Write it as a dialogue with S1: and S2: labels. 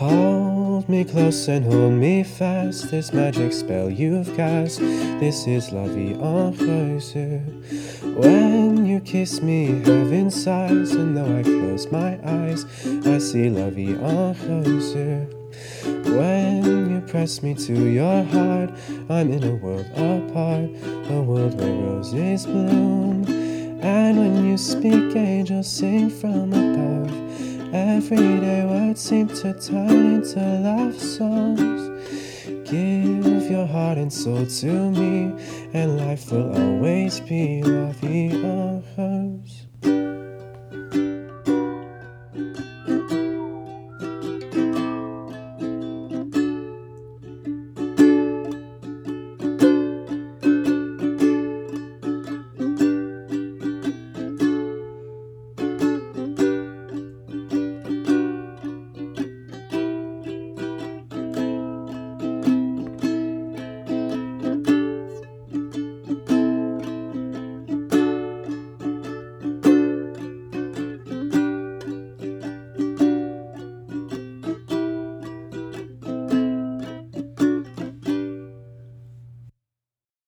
S1: Hold me close and hold me fast. This magic spell you've cast. This is La Vie en. When you kiss me, heaven sighs, and though I close my eyes, I see La Vie en. When you press me to your heart, I'm in a world apart, a world where roses bloom. And when you speak, angels sing from above. Everyday words seem to turn into love songs. Give your heart and soul to me, and life will always be rose.